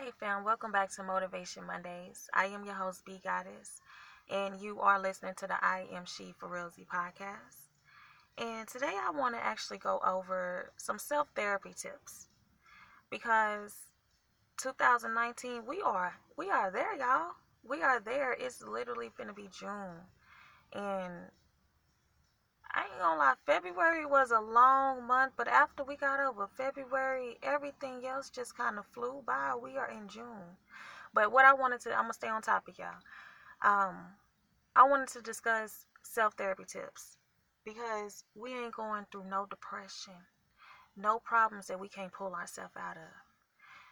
Hey fam, welcome back to Motivation Mondays. I am your host, B Goddess, and you are listening to the I Am She for Realzee podcast. And today I want to actually go over some self therapy tips because 2019 we are we are there, y'all. We are there. It's literally gonna be June, and I ain't gonna lie, February was a long month, but after we got over February, everything else just kind of flew by. We are in June. But what I wanted to, I'm gonna stay on topic, y'all. Um, I wanted to discuss self therapy tips because we ain't going through no depression, no problems that we can't pull ourselves out of.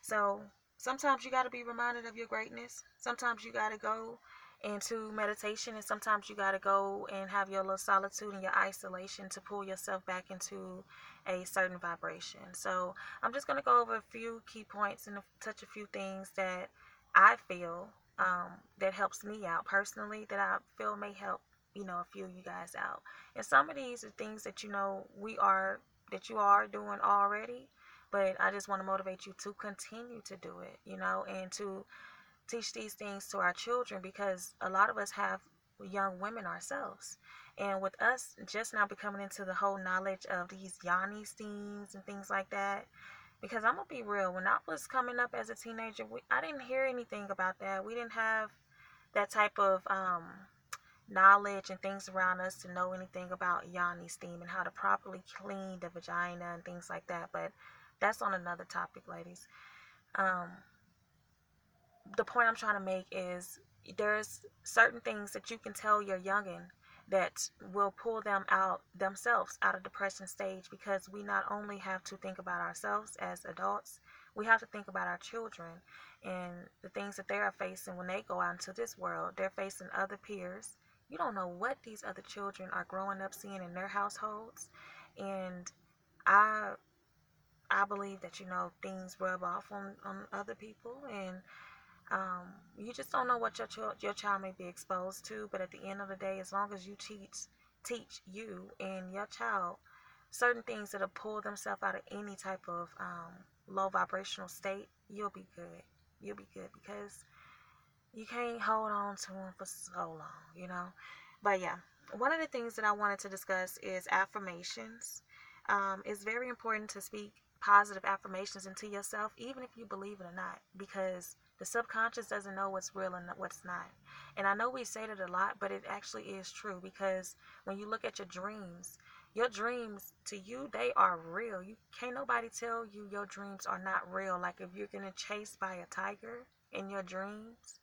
So sometimes you got to be reminded of your greatness. Sometimes you got to go into meditation and sometimes you got to go and have your little solitude and your isolation to pull yourself back into a certain vibration. So i'm just going to go over a few key points and touch a few things that i feel um, that helps me out personally that i feel may help you know a few of you guys out. And some of these are things that you know we are that you are doing already but i just want to motivate you to continue to do it you know and to teach these things to our children because a lot of us have young women ourselves. And with us just now becoming into the whole knowledge of these yoni steams and things like that, because I'm gonna be real, when I was coming up as a teenager, we, I didn't hear anything about that. We didn't have that type of um, knowledge and things around us to know anything about yoni steam and how to properly clean the vagina and things like that. But that's on another topic, ladies. Um, the point I'm trying to make is there's certain things that you can tell your youngin that will pull them out themselves out of depression stage because we not only have to think about ourselves as adults, we have to think about our children and the things that they are facing when they go out into this world. They're facing other peers. You don't know what these other children are growing up seeing in their households. And I I believe that you know things rub off on, on other people and um, you just don't know what your child your child may be exposed to, but at the end of the day, as long as you teach teach you and your child certain things that'll pull themselves out of any type of um, low vibrational state, you'll be good. You'll be good because you can't hold on to them for so long, you know. But yeah, one of the things that I wanted to discuss is affirmations. Um, it's very important to speak positive affirmations into yourself, even if you believe it or not, because the subconscious doesn't know what's real and what's not. And I know we say that a lot, but it actually is true because when you look at your dreams, your dreams to you they are real. You can't nobody tell you your dreams are not real. Like if you're getting chased by a tiger in your dreams,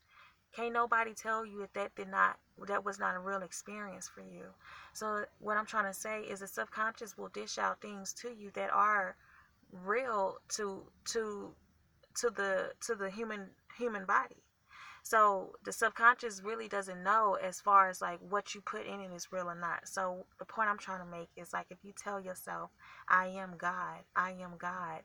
can't nobody tell you that that did not that was not a real experience for you. So what I'm trying to say is the subconscious will dish out things to you that are real to to to the to the human human body. So the subconscious really doesn't know as far as like what you put in it is real or not. So the point I'm trying to make is like if you tell yourself, I am God, I am God.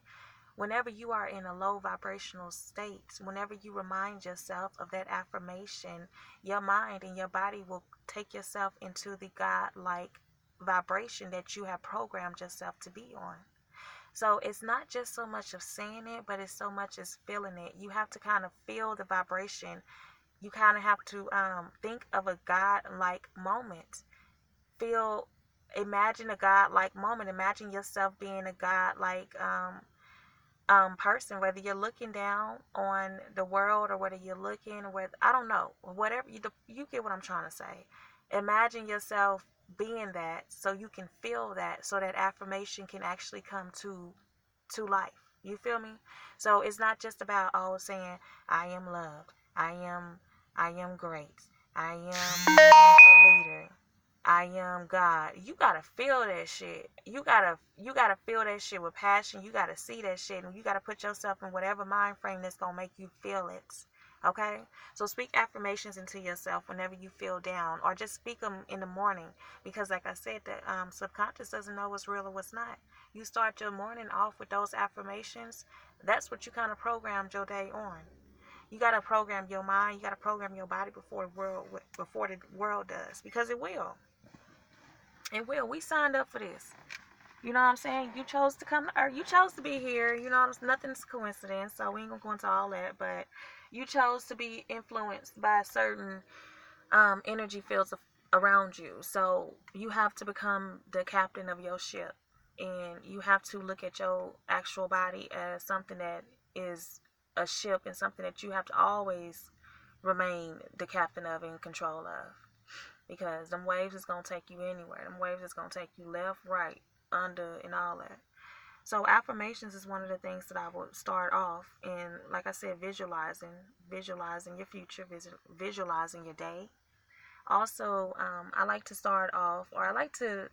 Whenever you are in a low vibrational state, whenever you remind yourself of that affirmation, your mind and your body will take yourself into the God like vibration that you have programmed yourself to be on. So it's not just so much of saying it, but it's so much as feeling it. You have to kind of feel the vibration. You kind of have to um, think of a God like moment. Feel, imagine a God like moment. Imagine yourself being a God like um, um, person, whether you're looking down on the world or whether you're looking, with I don't know, whatever you, you get what I'm trying to say. Imagine yourself being that so you can feel that so that affirmation can actually come to to life. You feel me? So it's not just about all saying i am loved. I am i am great. I am a leader. I am god. You gotta feel that shit. You gotta you gotta feel that shit with passion. You gotta see that shit and you gotta put yourself in whatever mind frame that's gonna make you feel it Okay? So speak affirmations into yourself whenever you feel down, or just speak them in the morning. Because, like I said, the um, subconscious doesn't know what's real or what's not. You start your morning off with those affirmations, that's what you kind of programmed your day on. You got to program your mind, you got to program your body before the world before the world does because it will. It will. We signed up for this. You know what I'm saying? You chose to come, or you chose to be here. You know, nothing's coincidence. So we ain't gonna go into all that. But you chose to be influenced by certain um, energy fields of, around you. So you have to become the captain of your ship, and you have to look at your actual body as something that is a ship and something that you have to always remain the captain of and control of because them waves is gonna take you anywhere. Them waves is gonna take you left, right, under, and all that. So affirmations is one of the things that I would start off, and like I said, visualizing, visualizing your future, visualizing your day. Also, um, I like to start off, or I like to,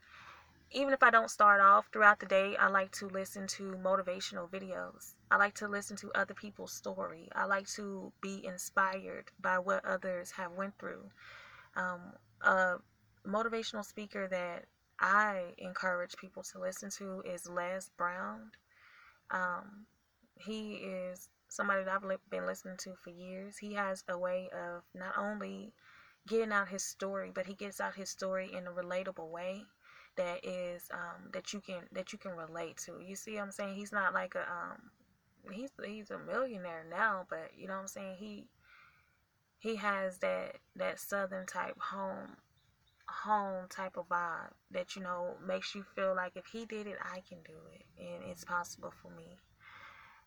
even if I don't start off throughout the day, I like to listen to motivational videos. I like to listen to other people's story. I like to be inspired by what others have went through. Um, a motivational speaker that I encourage people to listen to is Les Brown. Um, he is somebody that I've been listening to for years. He has a way of not only getting out his story, but he gets out his story in a relatable way that is um, that you can that you can relate to. You see what I'm saying? He's not like a um, he's he's a millionaire now, but you know what I'm saying? He he has that that southern type home home type of vibe that you know makes you feel like if he did it i can do it and it's possible for me.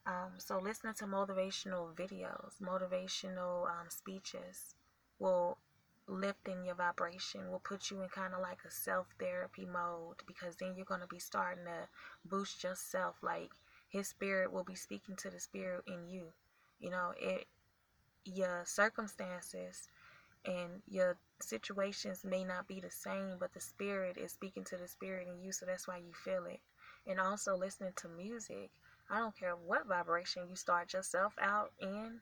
Um, so listening to motivational videos motivational um, speeches will lift in your vibration will put you in kind of like a self-therapy mode because then you're going to be starting to boost yourself like his spirit will be speaking to the spirit in you. You know it your circumstances and your situations may not be the same, but the spirit is speaking to the spirit in you, so that's why you feel it. And also listening to music. I don't care what vibration you start yourself out in,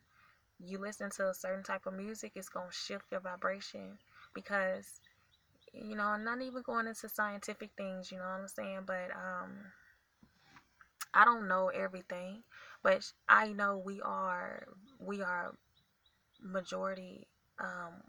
you listen to a certain type of music, it's going to shift your vibration because, you know, I'm not even going into scientific things, you know what I'm saying? But, um, I don't know everything, but I know we are, we are majority um,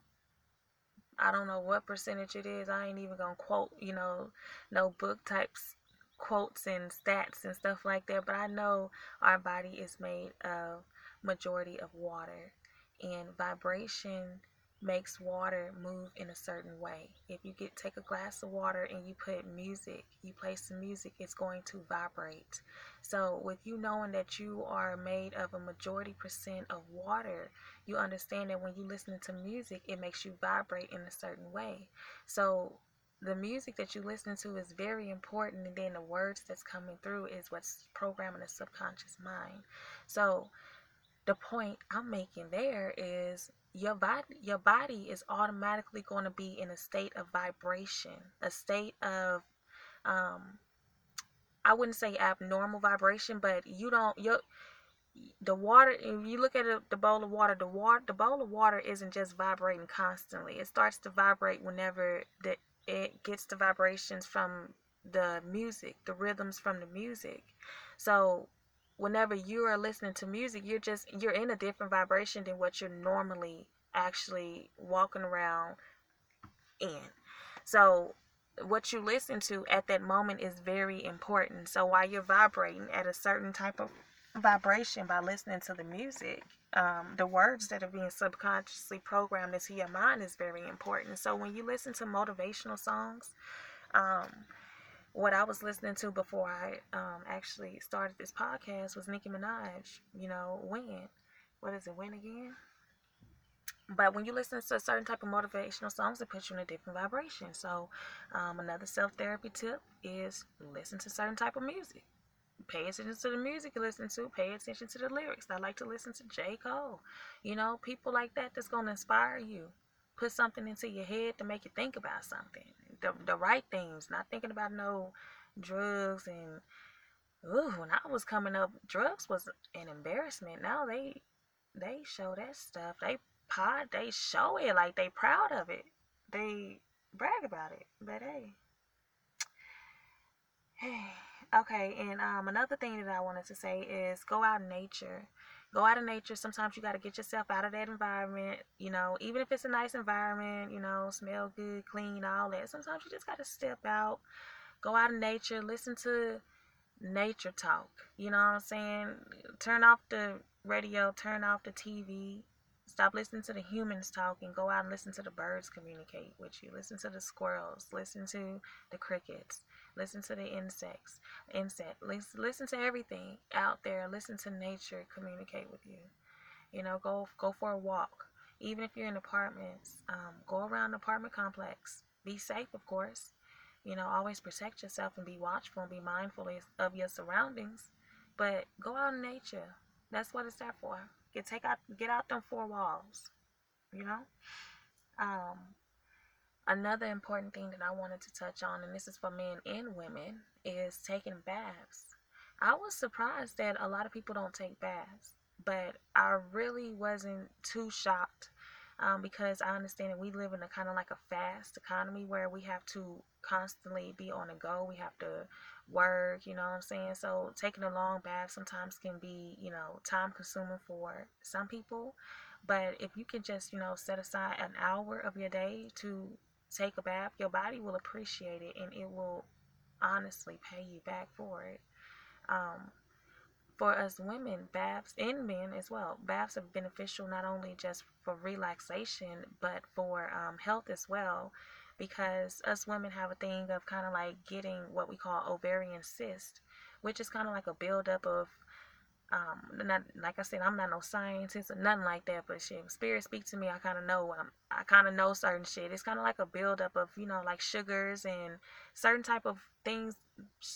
I don't know what percentage it is. I ain't even gonna quote, you know, no book types quotes and stats and stuff like that. But I know our body is made of majority of water, and vibration makes water move in a certain way. If you get take a glass of water and you put music, you play some music, it's going to vibrate. So with you knowing that you are made of a majority percent of water, you understand that when you listen to music, it makes you vibrate in a certain way. So the music that you listen to is very important and then the words that's coming through is what's programming the subconscious mind. So the point I'm making there is your body your body is automatically going to be in a state of vibration, a state of um I wouldn't say abnormal vibration, but you don't your the water if you look at the bowl of water the water the bowl of water isn't just vibrating constantly. It starts to vibrate whenever the it gets the vibrations from the music the rhythms from the music. So whenever you are listening to music, you're just you're in a different vibration than what you're normally actually walking around in. So what you listen to at that moment is very important. So while you're vibrating at a certain type of vibration by listening to the music, um, the words that are being subconsciously programmed into your mind is very important. So when you listen to motivational songs, um, what I was listening to before I um, actually started this podcast was Nicki Minaj. You know, when? What is it? When again? But when you listen to a certain type of motivational songs, it puts you in a different vibration. So, um, another self therapy tip is listen to certain type of music. Pay attention to the music you listen to. Pay attention to the lyrics. I like to listen to J. Cole. You know, people like that that's going to inspire you. Put something into your head to make you think about something the the right things, not thinking about no drugs and ooh, when I was coming up, drugs was an embarrassment. Now they they show that stuff. They pod they show it like they proud of it. They brag about it. But hey. Hey. Okay, and um another thing that I wanted to say is go out in nature go out in nature. Sometimes you got to get yourself out of that environment. You know, even if it's a nice environment, you know, smell good, clean, all that. Sometimes you just got to step out, Go out in nature, listen to nature talk. You know what I'm saying? Turn off the radio, turn off the TV, stop listening to the humans talk and go out and listen to the birds communicate with you. Listen to the squirrels, listen to the crickets, listen to the insects, insect, listen, listen to everything out there. Listen to nature communicate with you. You know, go go for a walk. Even if you're in apartments, um, go around the apartment complex. Be safe, of course. You know, always protect yourself and be watchful and be mindful of your surroundings. But go out in nature. That's what it's there for. Get take out get out them four walls. You know? Um another important thing that I wanted to touch on, and this is for men and women, is taking baths. I was surprised that a lot of people don't take baths, but I really wasn't too shocked um, because I understand that we live in a kind of like a fast economy where we have to constantly be on the go. We have to work, you know what I'm saying? So taking a long bath sometimes can be, you know, time consuming for some people. But if you can just, you know, set aside an hour of your day to take a bath, your body will appreciate it and it will honestly pay you back for it. Um, for us women, baths and men as well, baths are beneficial not only just for relaxation but for um, health as well because us women have a thing of kind of like getting what we call ovarian cyst, which is kind of like a buildup of um, not like I said, I'm not no scientist or nothing like that, but shit, spirit speak to me. I kind of know. I kind of know certain shit. It's kind of like a buildup of you know like sugars and certain type of things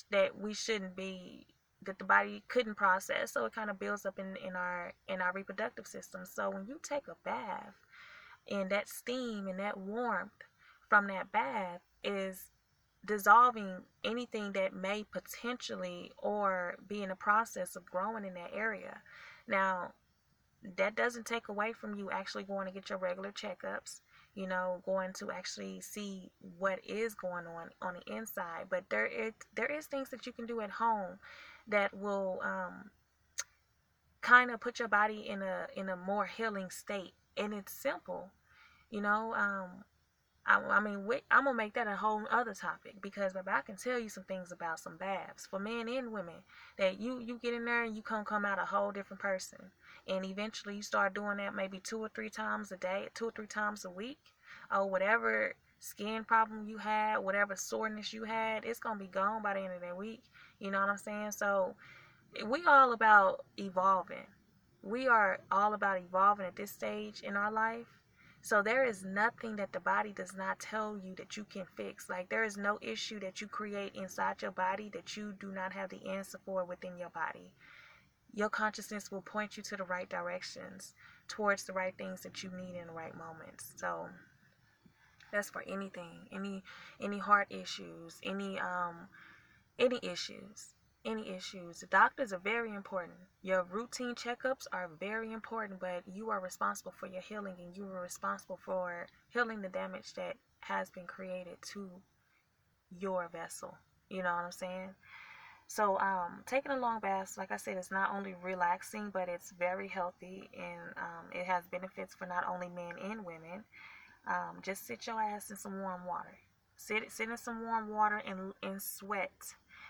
that we shouldn't be that the body couldn't process. So it kind of builds up in in our in our reproductive system. So when you take a bath, and that steam and that warmth from that bath is dissolving anything that may potentially or be in the process of growing in that area. Now, that doesn't take away from you actually going to get your regular checkups, you know, going to actually see what is going on on the inside. But there is there is things that you can do at home that will um, kind of put your body in a in a more healing state, and it's simple, you know. Um, I, I mean, I'm gonna make that a whole other topic because, baby, I can tell you some things about some baths for men and women that you you get in there and you come come out a whole different person, and eventually you start doing that maybe two or three times a day, two or three times a week, or whatever skin problem you had, whatever soreness you had, it's gonna be gone by the end of that week. You know what I'm saying? So we all about evolving. We are all about evolving at this stage in our life so there is nothing that the body does not tell you that you can fix. Like there is no issue that you create inside your body that you do not have the answer for within your body. Your consciousness will point you to the right directions, towards the right things that you need in the right moments. So that's for anything, any any heart issues, any um any issues any issues. Doctors are very important. Your routine checkups are very important, but you are responsible for your healing and you are responsible for healing the damage that has been created to your vessel. You know what I'm saying? So, um, taking a long bath, like I said, is not only relaxing, but it's very healthy and um, it has benefits for not only men and women. Um, just sit your ass in some warm water. Sit, sit in some warm water and, and sweat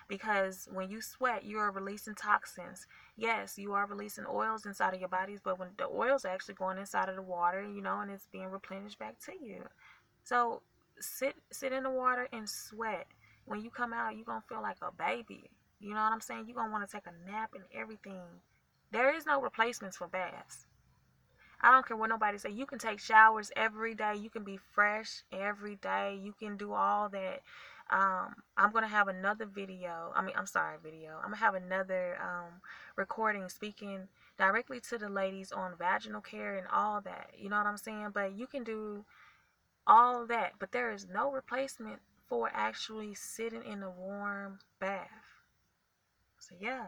because when you sweat, you are releasing toxins. Yes, you are releasing oils inside of your bodies, but when the oils are actually going inside of the water, you know, and it's being replenished back to you. So sit sit in the water and sweat. When you come out, you're gonna feel like a baby. You know what I'm saying? You're gonna want to take a nap and everything. There is no replacements for baths. I don't care what nobody say. You can take showers every day. You can be fresh every day. You can do all that. Um, I'm gonna have another video. I mean, I'm sorry, video. I'm gonna have another um, recording speaking directly to the ladies on vaginal care and all that. You know what I'm saying? But you can do all that, but there is no replacement for actually sitting in a warm bath. So yeah,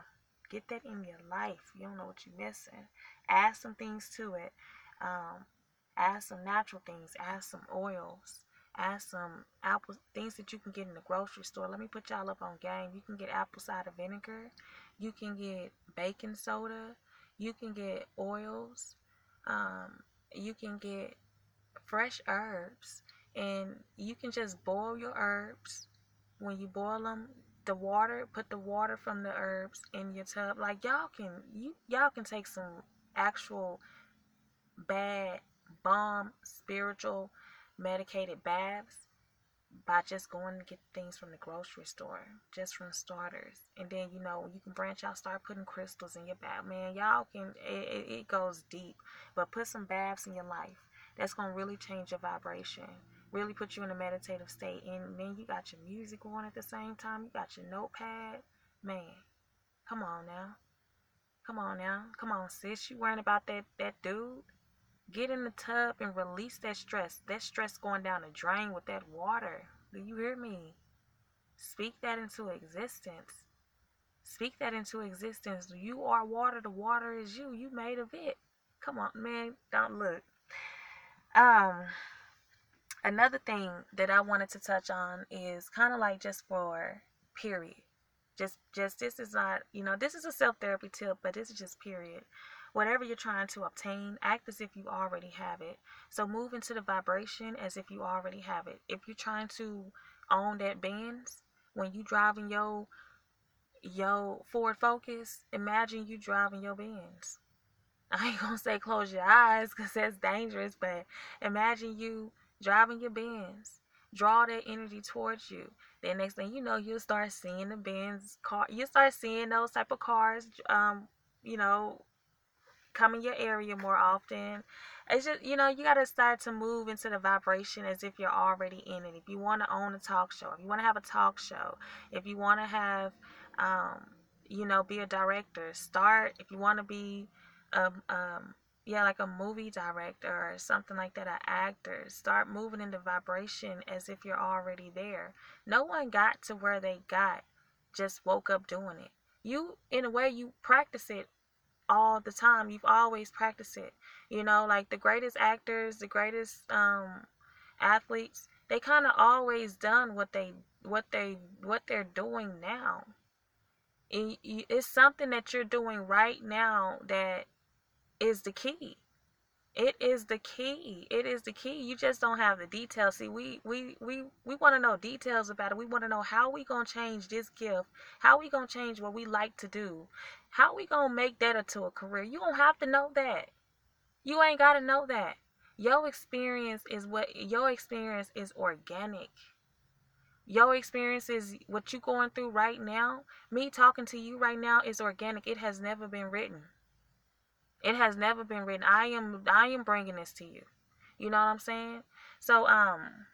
get that in your life. You don't know what you're missing. Add some things to it. Um, add some natural things. Add some oils add some apple things that you can get in the grocery store. Let me put y'all up on game. You can get apple cider vinegar. You can get baking soda. You can get oils. Um, you can get fresh herbs. And you can just boil your herbs when you boil them, the water, put the water from the herbs in your tub. Like y'all can you y'all can take some actual bad bomb spiritual medicated baths by just going to get things from the grocery store, just from starters. And then, you know, you can branch out, start putting crystals in your bath. Man, y'all can, it, it, goes deep. But put some baths in your life. That's going to really change your vibration, really put you in a meditative state. And then you got your music on at the same time, you got your notepad. Man, come on now. Come on now. Come on, sis. You worrying about that, that dude? Get in the tub and release that stress. That stress going down the drain with that water. Do you hear me? Speak that into existence. Speak that into existence. You are water. The water is you. You made of it. Come on, man. Don't look. Um, another thing that I wanted to touch on is kind of like just for period. Just, just this is not, you know, this is a self therapy tip, but this is just period. Whatever you're trying to obtain, act as if you already have it. So move into the vibration as if you already have it. If you're trying to own that Benz, when you driving your your Ford Focus, imagine you driving your Benz. I ain't gonna say close your eyes because that's dangerous, but imagine you driving your Benz. Draw that energy towards you. Then next thing you know, you'll start seeing the Benz car. You start seeing those type of cars, um, you know, come in your area more often. It's just, you know, you got to start to move into the vibration as if you're already in it. If you want to own a talk show, if you want to have a talk show, if you want to have, um, you know, be a director, start, if you want to be, um, um, yeah, like a movie director or something like that, an actor, start moving into vibration as if you're already there. No one got to where they got, just woke up doing it. You, in a way, you practice it all the time. You've always practiced it. You know, like the greatest actors, the greatest um, athletes, they kind of always done what they what they what they're doing now. it's something that you're doing right now that is the key. It is the key. It is the key. You just don't have the details. See, we we we we want to know details about it. We want to know how we gonna change this gift. How we gonna change what we like to do. How we gonna make that into a career. You don't have to know that. You ain't gotta know that. Your experience is what your experience is organic. Your experience is what you going through right now. Me talking to you right now is organic. It has never been written. It has never been written. I am I am bringing this to you. You know what I'm saying? So um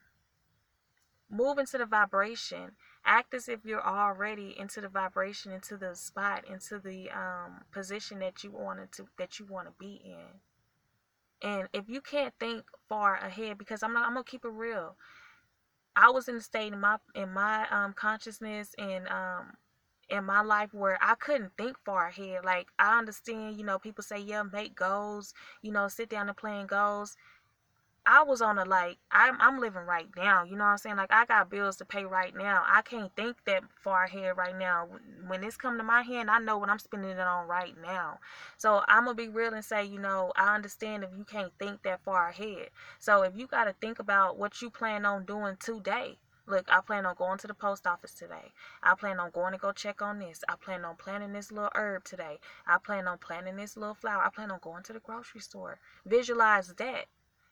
move into the vibration. Act as if you're already into the vibration, into the spot, into the um position that you wanted to that you want to be in. And if you can't think far ahead, because I'm not, I'm gonna keep it real. I was in a state in my in my um consciousness and um in my life where I couldn't think far ahead. Like I understand, you know, people say, yeah, make goals, you know, sit down and plan goals. I was on a like I'm I'm living right now, you know what I'm saying? Like I got bills to pay right now. I can't think that far ahead right now. When it's come to my hand, I know what I'm spending it on right now. So I'm gonna be real and say, you know, I understand if you can't think that far ahead. So if you gotta think about what you plan on doing today, Look, I plan on going to the post office today. I plan on going to go check on this. I plan on planting this little herb today. I plan on planting this little flower. I plan on going to the grocery store. Visualize that.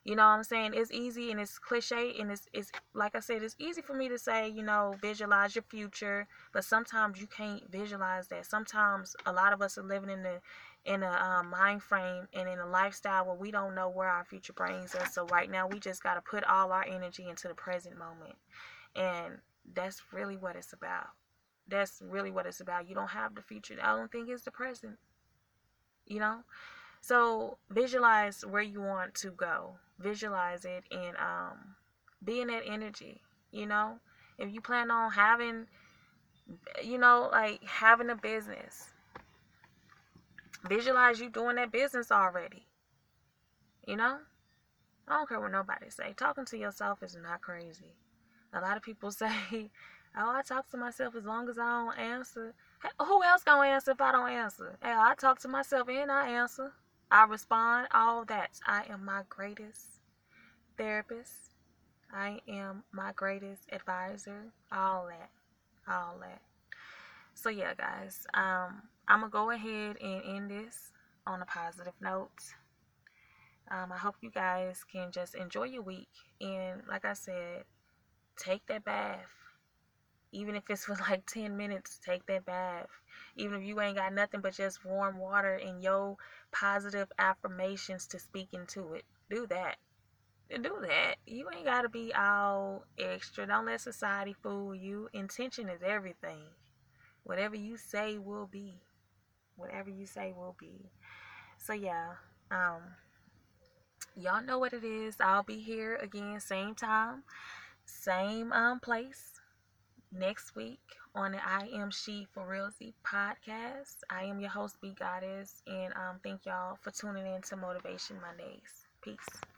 You know what I'm saying? It's easy and it's cliche and it's it's like I said, it's easy for me to say, you know, visualize your future, but sometimes you can't visualize that. Sometimes a lot of us are living in the in a um, mind frame and in a lifestyle where we don't know where our future brings us. So right now we just got to put all our energy into the present moment. And that's really what it's about. That's really what it's about. You don't have the future. I don't think it's the present. You know? So visualize where you want to go. Visualize it and um be in that energy, you know? If you plan on having you know, like having a business. Visualize you doing that business already. You know? I don't care what nobody say. Talking to yourself is not crazy. A lot of people say, "Oh, I talk to myself as long as I don't answer." Hey, who else gonna answer if I don't answer? Hey, I talk to myself and I answer. I respond. All that. I am my greatest therapist. I am my greatest advisor. All that. all that. So yeah, guys, um, I'm gonna go ahead and end this on a positive note. Um, I hope you guys can just enjoy your week and, like I said, take that bath. Even if it's for like 10 minutes, take that bath. Even if you ain't got nothing but just warm water and your positive affirmations to speak into it, do that. Do that. You ain't got to be all extra. Don't let society fool you. Intention is everything. Whatever you say will be. Whatever you say will be. So, yeah. Um, y'all know what it is. I'll be here again, same time, same um place next week on the I Am She for Realzee podcast. I am your host, B Goddess, and um thank y'all for tuning in to Motivation Mondays. Peace.